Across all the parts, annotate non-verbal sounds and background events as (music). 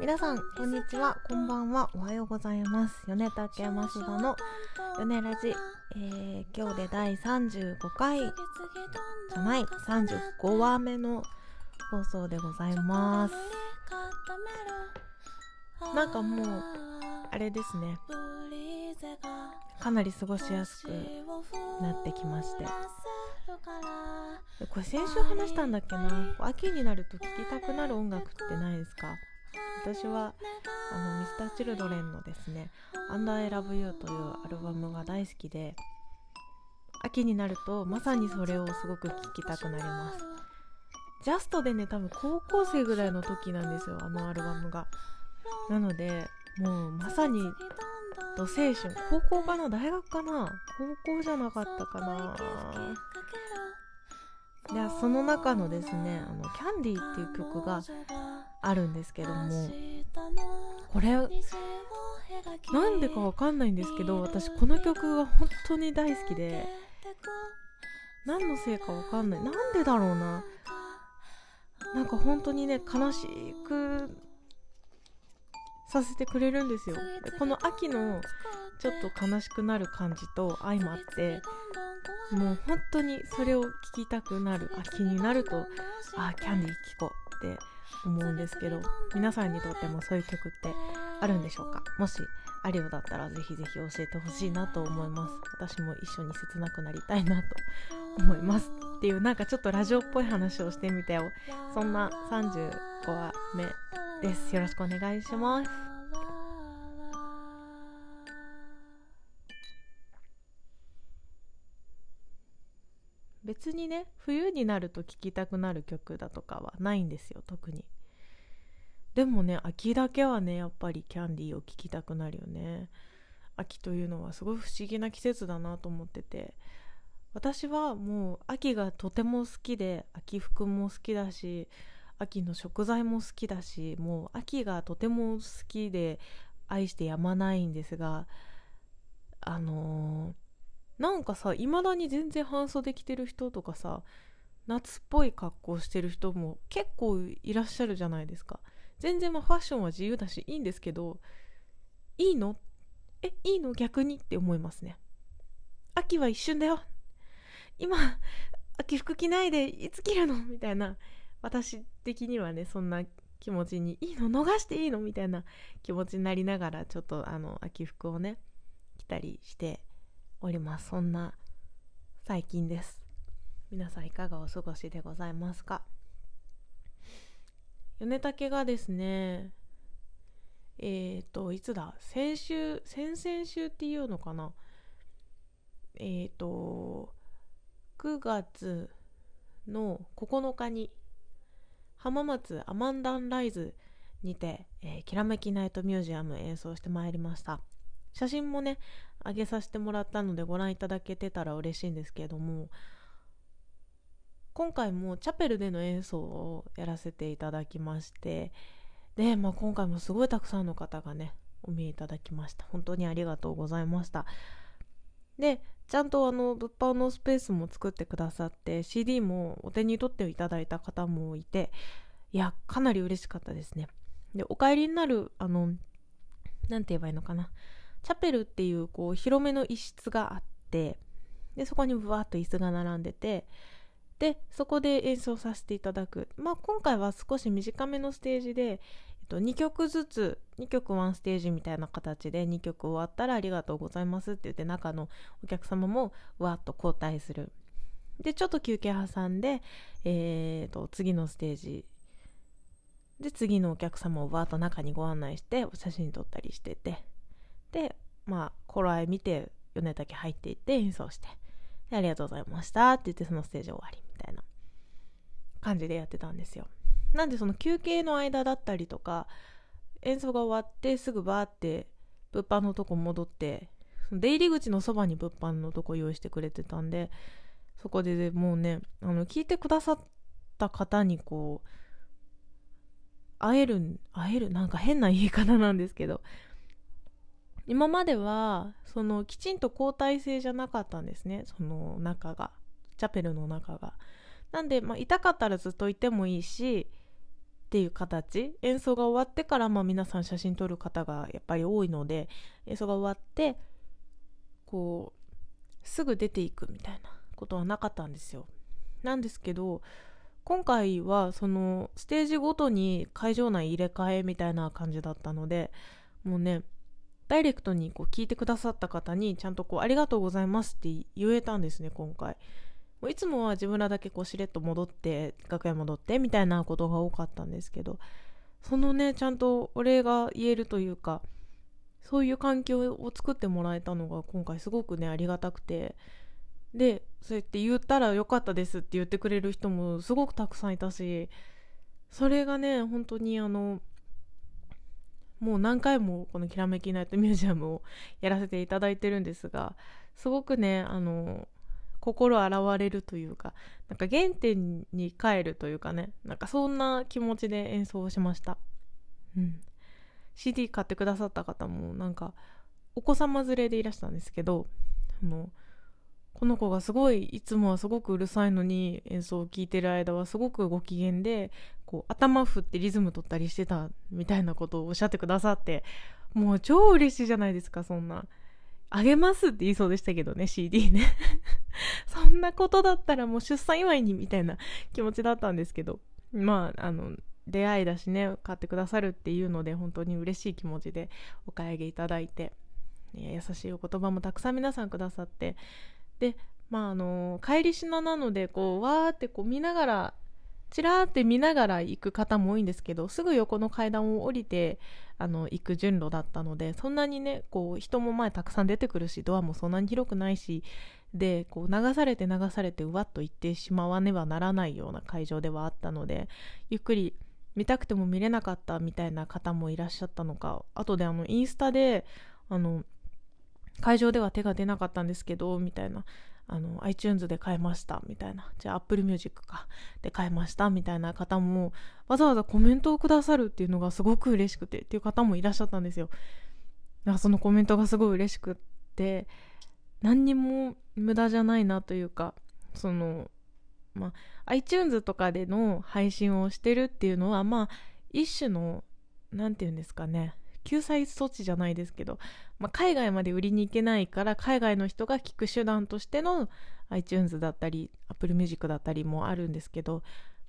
皆さんこんにちは。こんばんは。おはようございます。米竹増田の米ラジ、えー、今日で第35回。じゃない。35話目の放送でございます。なんかもうあれですね。かなり過ごしやすくなってきまして。これ先週話したんだっけな。秋になると聴きたくなる音楽ってないですか？私はあのミスターチルドレンのですね「アンダーエラブユーというアルバムが大好きで秋になるとまさにそれをすごく聴きたくなります。ジャストでね多分高校生ぐらいの時なんですよあのアルバムが。なのでもうまさにド青春高校かな？大学かな？高校じゃなかったかな。いやその中のですね「あのキャンディーっていう曲があるんですけども。これなんでかわかんないんですけど私この曲が本当に大好きで。何のせいかわかんない。なんでだろうな。なんか本当にね悲しくさせてくれるんですよ。でこの秋のちょっと悲しくなる感じと相まってもう本当にそれを聴きたくなる秋になるとあキャンディー聴こうって思うんですけど皆さんにとってもそういう曲ってあるんでしょうか？もしあるようだったらぜひぜひ教えてほしいなと思います。私も一緒に切なくなりたいなと思います。っていうなんかちょっとラジオっぽい話をしてみたよ。そんな35話目です。よろしくお願いします。別にね冬になると聴きたくなる曲だとかはないんですよ特に。でもね秋だけはねやっぱりキャンディーを聴きたくなるよね。秋というのはすごい不思議な季節だなと思ってて。私はもう秋がとても好きで秋服も好きだし秋の食材も好きだしもう秋がとても好きで愛してやまないんですがあのーなんかさいまだに全然半袖着てる人とかさ夏っぽい格好してる人も結構いらっしゃるじゃないですか。全然まあファッションは自由だしいいんですけどいいの？えいいの？逆にって思いますね。秋は一瞬だよ。今秋服着ないでいつ着るの？みたいな。私的にはねそんな気持ちにいいの？逃していいの？みたいな気持ちになりながらちょっとあの秋服をね着たりしております。そんな最近です。皆さんいかがお過ごしでございますか？米竹がですねえっ、ー、といつだ？先週先々週っていうのかな？えっ、ー、と9月の9日に浜松アマンダンライズにて、えー、きらめきナイトミュージアム演奏してまいりました。写真もね上げさせてもらったのでご覧いただけてたら嬉しいんですけれども今回もチャペルでの演奏をやらせていただきましてで、まあ、今回もすごいたくさんの方がねお見えいただきました。本当にありがとうございました。でちゃんとあの物販のスペースも作ってくださって CD もお手に取っていただいた方もいていやかなり嬉しかったですね。でお帰りになるあの何て言えばいいのかな。チャペルっていうこう広めの一室があってでそこにぶわっと椅子が並んでてでそこで演奏させていただく、まあ、今回は少し短めのステージで、えっと、2曲ずつ2曲1ステージみたいな形で2曲終わったらありがとうございますって言って中のお客様もわっと交代する。でちょっと休憩挟んで、えーと、と次のステージ。で次のお客様をわっと中にご案内してお写真撮ったりしてて。でまあ頃合い見て米竹入っていって演奏してありがとうございましたって言ってそのステージ終わりみたいな感じでやってたんですよ。なんでその休憩の間だったりとか演奏が終わってすぐバーって物販のとこ戻って出入り口のそばに物販のとこ用意してくれてたんでそこでもうねあの聞いてくださった方にこう会える会えるなんか変な言い方なんですけど今まではそのきちんと交代制じゃなかったんですね。その中が。チャペルの中が。なんで、まあ、痛かったらずっといてもいいしっていう形。演奏が終わってからまあ皆さん写真撮る方がやっぱり多いので演奏が終わってこうすぐ出ていくみたいなことはなかったんですよ。なんですけど今回はそのステージごとに会場内入れ替えみたいな感じだったのでもうねダイレクトにこう聞いてくださった方にちゃんとこうありがとうございますって言えたんですね今回。いつもは自分らだけこうしれっと戻って楽屋戻ってみたいなことが多かったんですけどそのねちゃんとお礼が言えるというかそういう環境を作ってもらえたのが今回すごくねありがたくてでそうやって言ったらよかったですって言ってくれる人もすごくたくさんいたしそれがね本当にあのもう何回もこの「きらめきナイトミュージアム」をやらせていただいてるんですがすごくねあの心洗われるというかなんか原点に帰るというかねなんかそんな気持ちで演奏しました、うん、CD 買ってくださった方もなんかお子様連れでいらしたんですけどあのこの子がすごいいつもはすごくうるさいのに演奏を聴いてる間はすごくご機嫌でこう頭振ってリズム取ったりしてたみたいなことをおっしゃってくださってもう超嬉しいじゃないですかそんな。あげますって言いそうでしたけどね CD ね。(laughs) そんなことだったらもう出産祝いにみたいな気持ちだったんですけど。まああの出会いだしね買ってくださるっていうので本当に嬉しい気持ちでお買い上げいただいて、優しいお言葉もたくさん皆さんくださってでまああの帰りしななのでこうわーってこう見ながらちらーって見ながら行く方も多いんですけどすぐ横の階段を降りてあの行く順路だったのでそんなにねこう人も前たくさん出てくるしドアもそんなに広くないしでこう流されて流されてうわっと行ってしまわねばならないような会場ではあったのでゆっくり見たくても見れなかったみたいな方もいらっしゃったのか後であのインスタであの会場では手が出なかったんですけどみたいな。あの iTunes で買いましたみたいな。じゃあ Apple Music か。で買いましたみたいな方もわざわざコメントをくださるっていうのがすごく嬉しくてっていう方もいらっしゃったんですよ。だからそのコメントがすごい嬉しくって何にも無駄じゃないなというかそのまあ iTunes とかでの配信をしてるっていうのはまあ一種の何て言うんですかね。救済措置じゃないですけど、まあ、海外まで売りに行けないから海外の人が聞く手段としての iTunes だったり Apple Music だったりもあるんですけど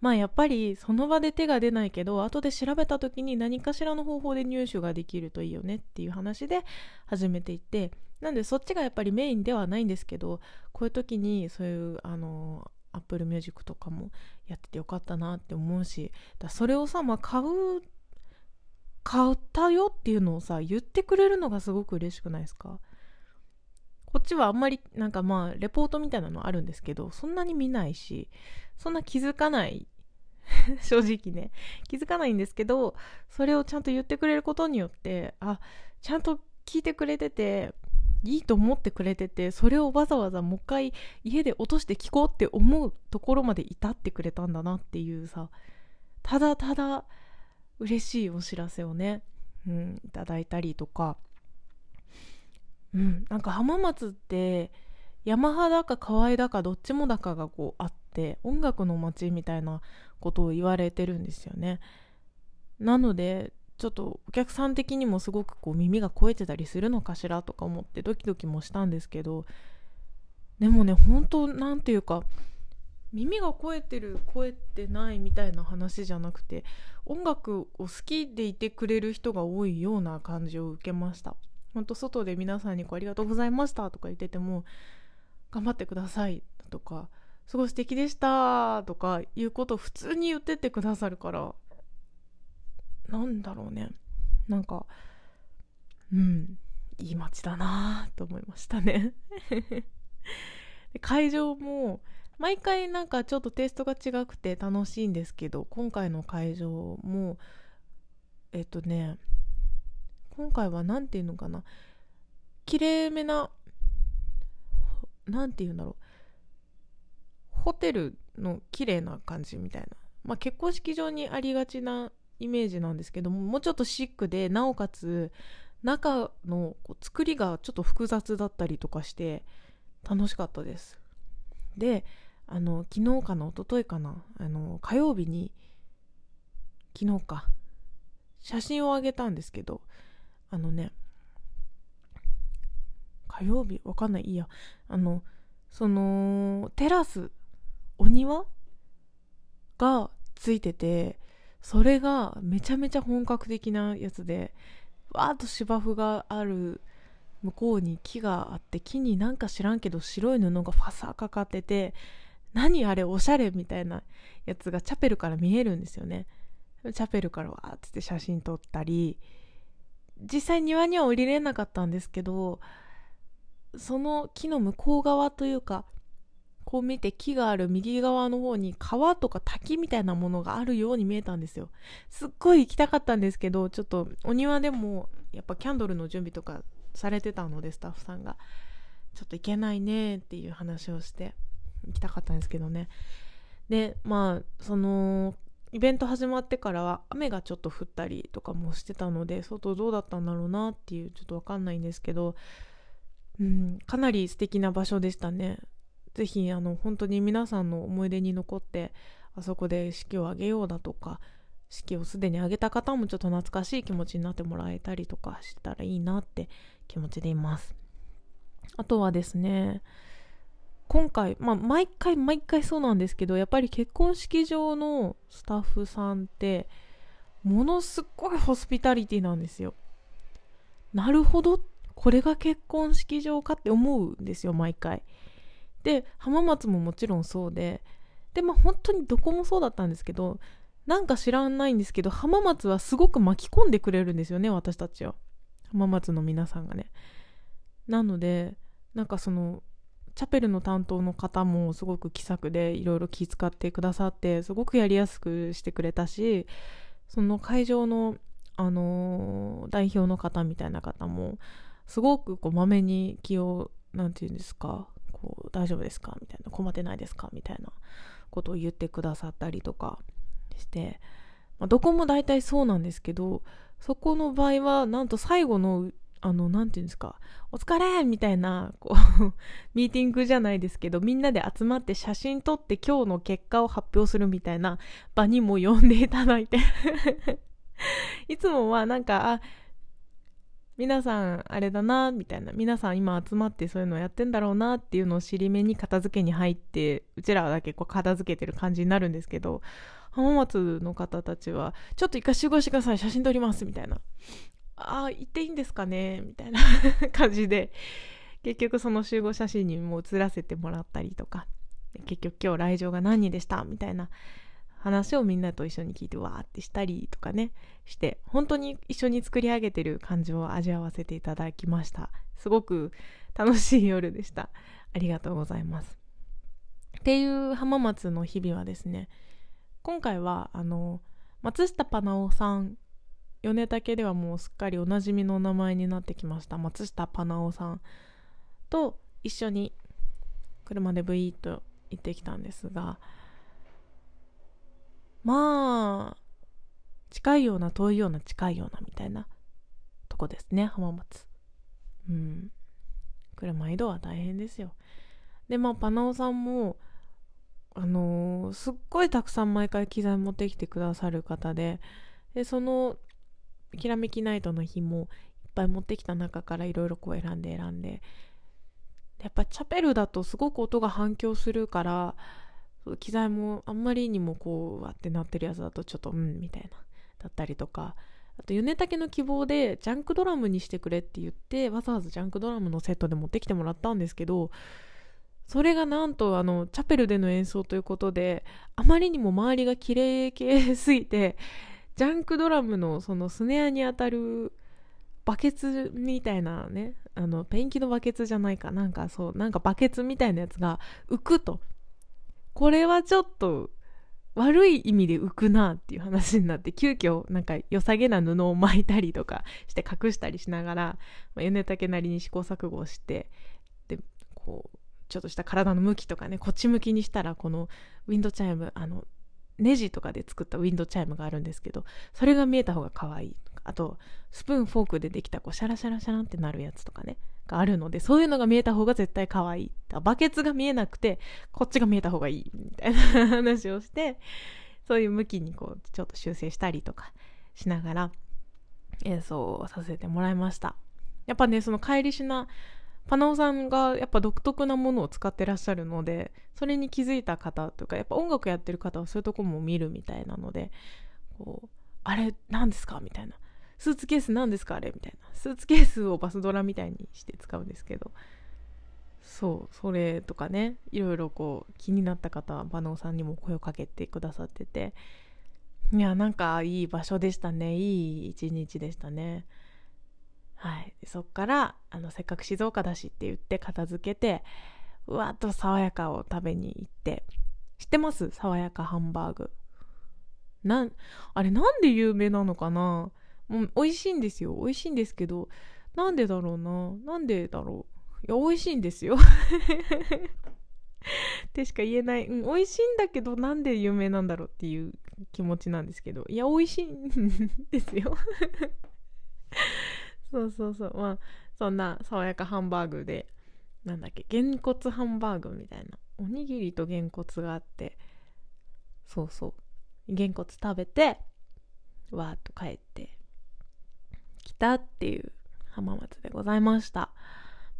まあやっぱりその場で手が出ないけど後で調べた時に何かしらの方法で入手ができるといいよねっていう話で始めていてなんでそっちがやっぱりメインではないんですけどこういう時にそういうあの Apple Music とかもやっててよかったなって思うしだそれをさ、まあ、買う買ったよっていうのをさ言ってくれるのがすごく嬉しくないですか？こっちはあんまりなんかまあレポートみたいなのあるんですけどそんなに見ないしそんな気づかない。(laughs) 正直ね。気づかないんですけどそれをちゃんと言ってくれることによってあちゃんと聞いてくれてていいと思ってくれててそれをわざわざもう一回家で落として聞こうって思うところまで至ってくれたんだなっていうさただただ嬉しいお知らせをね、うん、いただいたりとか、うん、なんか浜松って山派だか河合だかどっちもだかがこうあって音楽の街みたいなことを言われてるんですよね。なのでちょっとお客さん的にもすごくこう耳が肥えてたりするのかしらとか思ってドキドキもしたんですけどでもね本当なんていうか耳が肥えてる肥えてないみたいな話じゃなくて音楽を好きでいてくれる人が多いような感じを受けました。ほんと外で皆さんにこうありがとうございましたとか言ってても頑張ってくださいとかすごい素敵でしたとかいうことを普通に言ってってくださるからなんだろうね。なんかうんいい街だなと思いましたね。(laughs) 会場も毎回なんかちょっとテイストが違くて楽しいんですけど今回の会場もえっとね今回は何て言うのかな。綺麗めな何て言うんだろう。ホテルの綺麗な感じみたいな。まあ結婚式場にありがちなイメージなんですけどももうちょっとシックでなおかつ中の作りがちょっと複雑だったりとかして楽しかったです。であの昨日かな一昨日かなあの火曜日に昨日か写真をあげたんですけどあのね火曜日わかんないいやあのそのテラスお庭がついててそれがめちゃめちゃ本格的なやつでわーっと芝生がある向こうに木があって木になんか知らんけど白い布がファサかかってて何あれ？おしゃれ？みたいなやつがチャペルから見えるんですよね。チャペルからわーって写真撮ったり。実際庭には降りれなかったんですけどその木の向こう側というかこう見て木がある右側の方に川とか滝みたいなものがあるように見えたんですよ。すっごい行きたかったんですけどちょっとお庭でもやっぱキャンドルの準備とかされてたのでスタッフさんがちょっと行けないねっていう話をして。行きたかったんですけどねでまあそのイベント始まってからは雨がちょっと降ったりとかもしてたので外どうだったんだろうなっていうちょっと分かんないんですけどうん、かなり素敵な場所でしたね。ぜひあの本当に皆さんの思い出に残ってあそこで式を挙げようだとか式をすでに挙げた方もちょっと懐かしい気持ちになってもらえたりとかしたらいいなって気持ちでいます。あとはですね今回、まあ、毎回毎回そうなんですけどやっぱり結婚式場のスタッフさんってものすごいホスピタリティなんですよ。なるほどこれが結婚式場かって思うんですよ毎回。で浜松ももちろんそうででまあ本当にどこもそうだったんですけどなんか知らないんですけど浜松はすごく巻き込んでくれるんですよね私たちは浜松の皆さんがね。なのでなんかそのチャペルの担当の方もすごく気さくでいろいろ気遣ってくださってすごくやりやすくしてくれたしその会場の、あのー、代表の方みたいな方もすごくまめに気を何て言うんですかこう大丈夫ですかみたいな困ってないですかみたいなことを言ってくださったりとかして、まあ、どこも大体そうなんですけどそこの場合はなんと最後のあの何て言うんですかお疲れみたいなこう (laughs) ミーティングじゃないですけどみんなで集まって写真撮って今日の結果を発表するみたいな場にも呼んでいただいて。(laughs) いつもはなんかあ皆さんあれだなみたいな皆さん今集まってそういうのやってんだろうなっていうのを尻目に片付けに入ってうちらだけこう片付けてる感じになるんですけど浜松の方たちはちょっと一回集合してください写真撮りますみたいな。ああ行っていいんですかね？みたいな (laughs) 感じで結局その集合写真にも写らせてもらったりとか結局今日来場が何人でした？みたいな話をみんなと一緒に聞いてわーってしたりとかねして本当に一緒に作り上げてる感じを味わわせていただきました。すごく楽しい夜でした。ありがとうございます。っていう浜松の日々はですね今回はあの松下パナオさん米竹ではもうすっかりおなじみのお名前になってきました。松下パナオさんと一緒に車でブイーと行ってきたんですがまあ近いような遠いような近いようなみたいなとこですね浜松。うん。車移動は大変ですよ。でまあパナオさんもあのー、すっごいたくさん毎回機材持ってきてくださる方ででそのきらめきナイトの日もいっぱい持ってきた中からいろいろこう選んで選んで。やっぱチャペルだとすごく音が反響するから機材もあんまりにもこうわってなってるやつだとちょっとうんみたいなだったりとか。あと米竹の希望でジャンクドラムにしてくれって言ってわざわざジャンクドラムのセットで持ってきてもらったんですけどそれがなんとあのチャペルでの演奏ということであまりにも周りが綺麗系すぎてジャンクドラムのそのスネアに当たるバケツみたいなねあのペンキのバケツじゃないかなんかそうなんかバケツみたいなやつが浮くと。これはちょっと悪い意味で浮くなっていう話になって急遽なんか良さげな布を巻いたりとかして隠したりしながら、まあ、米竹なりに試行錯誤してでこうちょっとした体の向きとかねこっち向きにしたらこのウィンドチャイムあのネジとかで作ったウィンドチャイムがあるんですけどそれが見えた方が可愛い。あとスプーンフォークでできたこうシャラシャラシャランってなるやつとかねがあるのでそういうのが見えた方が絶対可愛い。バケツが見えなくてこっちが見えた方がいいみたいな話をしてそういう向きにこうちょっと修正したりとかしながら演奏をさせてもらいました。やっぱねその帰りしなパナオさんがやっぱ独特なものを使ってらっしゃるのでそれに気づいた方とかやっぱ音楽やってる方はそういうとこも見るみたいなのでこうあれ何ですか？みたいな。スーツケース何ですか？あれ？みたいな。スーツケースをバスドラみたいにして使うんですけど。そうそれとかねいろいろこう気になった方はバナオさんにも声をかけてくださってて。いやなんかいい場所でしたね。いい一日でしたね。はい。そっからあのせっかく静岡だしって言って片付けてうわっと爽やかを食べに行って知ってます？爽やかハンバーグ。なんあれなんで有名なのかな？もう美味しいんですよ。美味しいんですけどなんでだろうな？なんでだろう？いや美味しいんですよ。(laughs) ってしか言えない、うん、美味しいんだけどなんで有名なんだろうっていう気持ちなんですけど。いや美味しいんですよ。そうそうそう。まあそんな爽やかハンバーグでなんだっけげんこつハンバーグみたいな。おにぎりとげんこつがあってそうそう。げんこつ食べてわーっと帰ってきたっていう浜松でございました。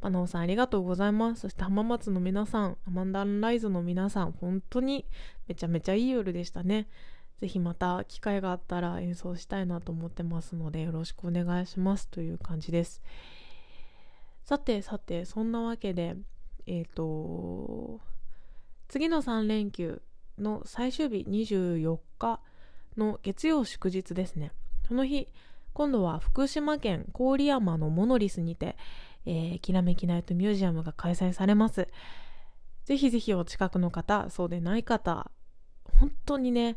パナオさんありがとうございます。そして浜松の皆さんアマンダンライズの皆さん本当にめちゃめちゃいい夜でしたね。ぜひまた機会があったら演奏したいなと思ってますのでよろしくお願いします。という感じです。さてさてそんなわけでえっ、ー、と次の3連休の最終日24日の月曜祝日ですね。その日今度は福島県郡山のモノリスにて、えー、きらめきナイトミュージアムが開催されます。ぜひぜひお近くの方そうでない方本当にね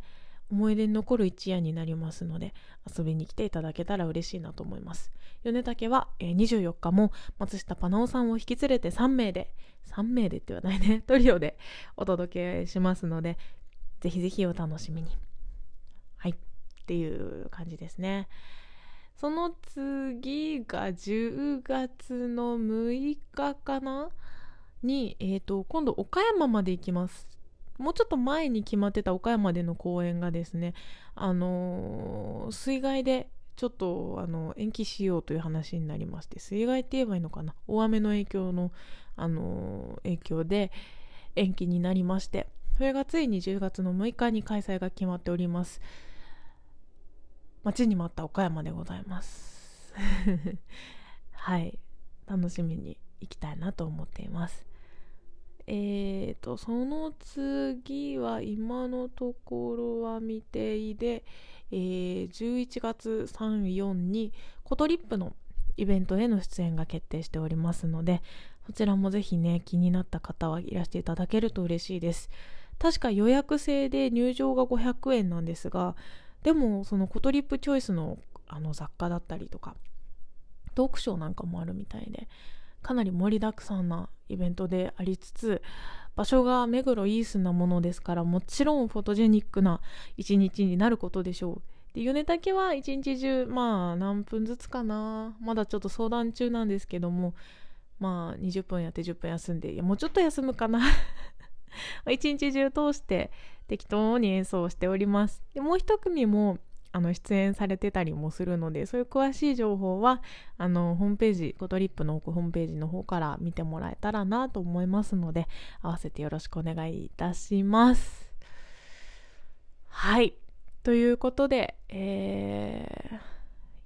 思い出に残る一夜になりますので遊びに来ていただけたら嬉しいなと思います。米竹は、えー、24日も松下パナオさんを引き連れて3名で3名でって言わないね (laughs) トリオでお届けしますのでぜひぜひお楽しみに。はい。っていう感じですね。その次が10月の6日かな？に、えーと今度岡山まで行きます。もうちょっと前に決まってた岡山での公演がですね、あのー、水害でちょっとあの延期しようという話になりまして水害って言えばいいのかな？大雨の影響の、あのー、影響で延期になりましてそれがついに10月の6日に開催が決まっております。待ちに待った岡山でございます。(laughs) はい。楽しみに行きたいなと思っています。えーと、その次は今のところは未定で、えー、11月3、4にコトリップのイベントへの出演が決定しておりますので、そちらもぜひね、気になった方はいらしていただけると嬉しいです。確か予約制で入場が500円なんですが、でもそのコトリップチョイスのあの雑貨だったりとか、トークショーなんかもあるみたいで、かなり盛りだくさんなイベントでありつつ場所が目黒イースなものですからもちろんフォトジェニックな一日になることでしょう。で米竹は一日中まあ何分ずつかな。まだちょっと相談中なんですけどもまあ20分やって10分休んでいやもうちょっと休むかな。(laughs) 一日中通して適当に演奏しております。でもう一組もあの出演されてたりもするのでそういう詳しい情報はあのホームページゴトリップのホームページの方から見てもらえたらなと思いますので合わせてよろしくお願いいたします。はい。ということでえ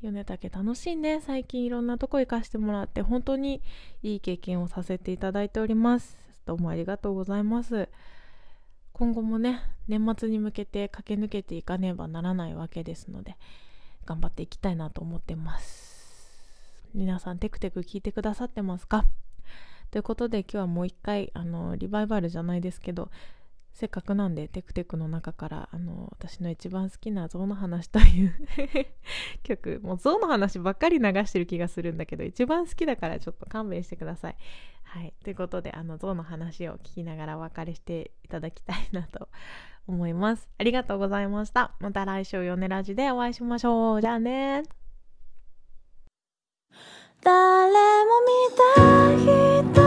ー、米竹楽しいね最近いろんなとこ行かしてもらって本当にいい経験をさせていただいております。どうもありがとうございます。今後もね年末に向けて駆け抜けていかねばならないわけですので頑張っていきたいなと思ってます。皆さんテクテク聞いてくださってますか？ということで今日はもう一回あのリバイバルじゃないですけどせっかくなんでテクテクの中からあの私の一番好きな象の話という (laughs) 曲もう象の話ばっかり流してる気がするんだけど一番好きだからちょっと勘弁してください。はい。ということであの象の話を聞きながらお別れしていただきたいなと思います。ありがとうございました。また来週ヨネラジでお会いしましょう。じゃあね。誰も見た人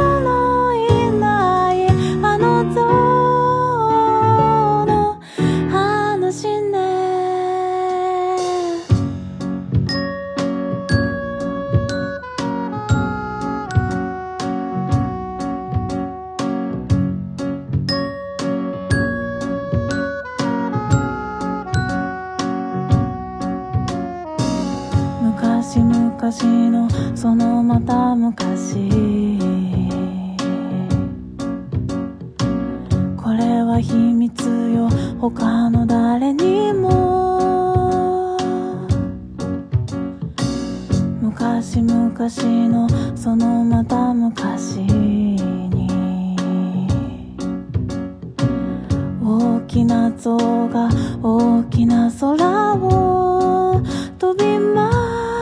きな像が大きな空を飛びます。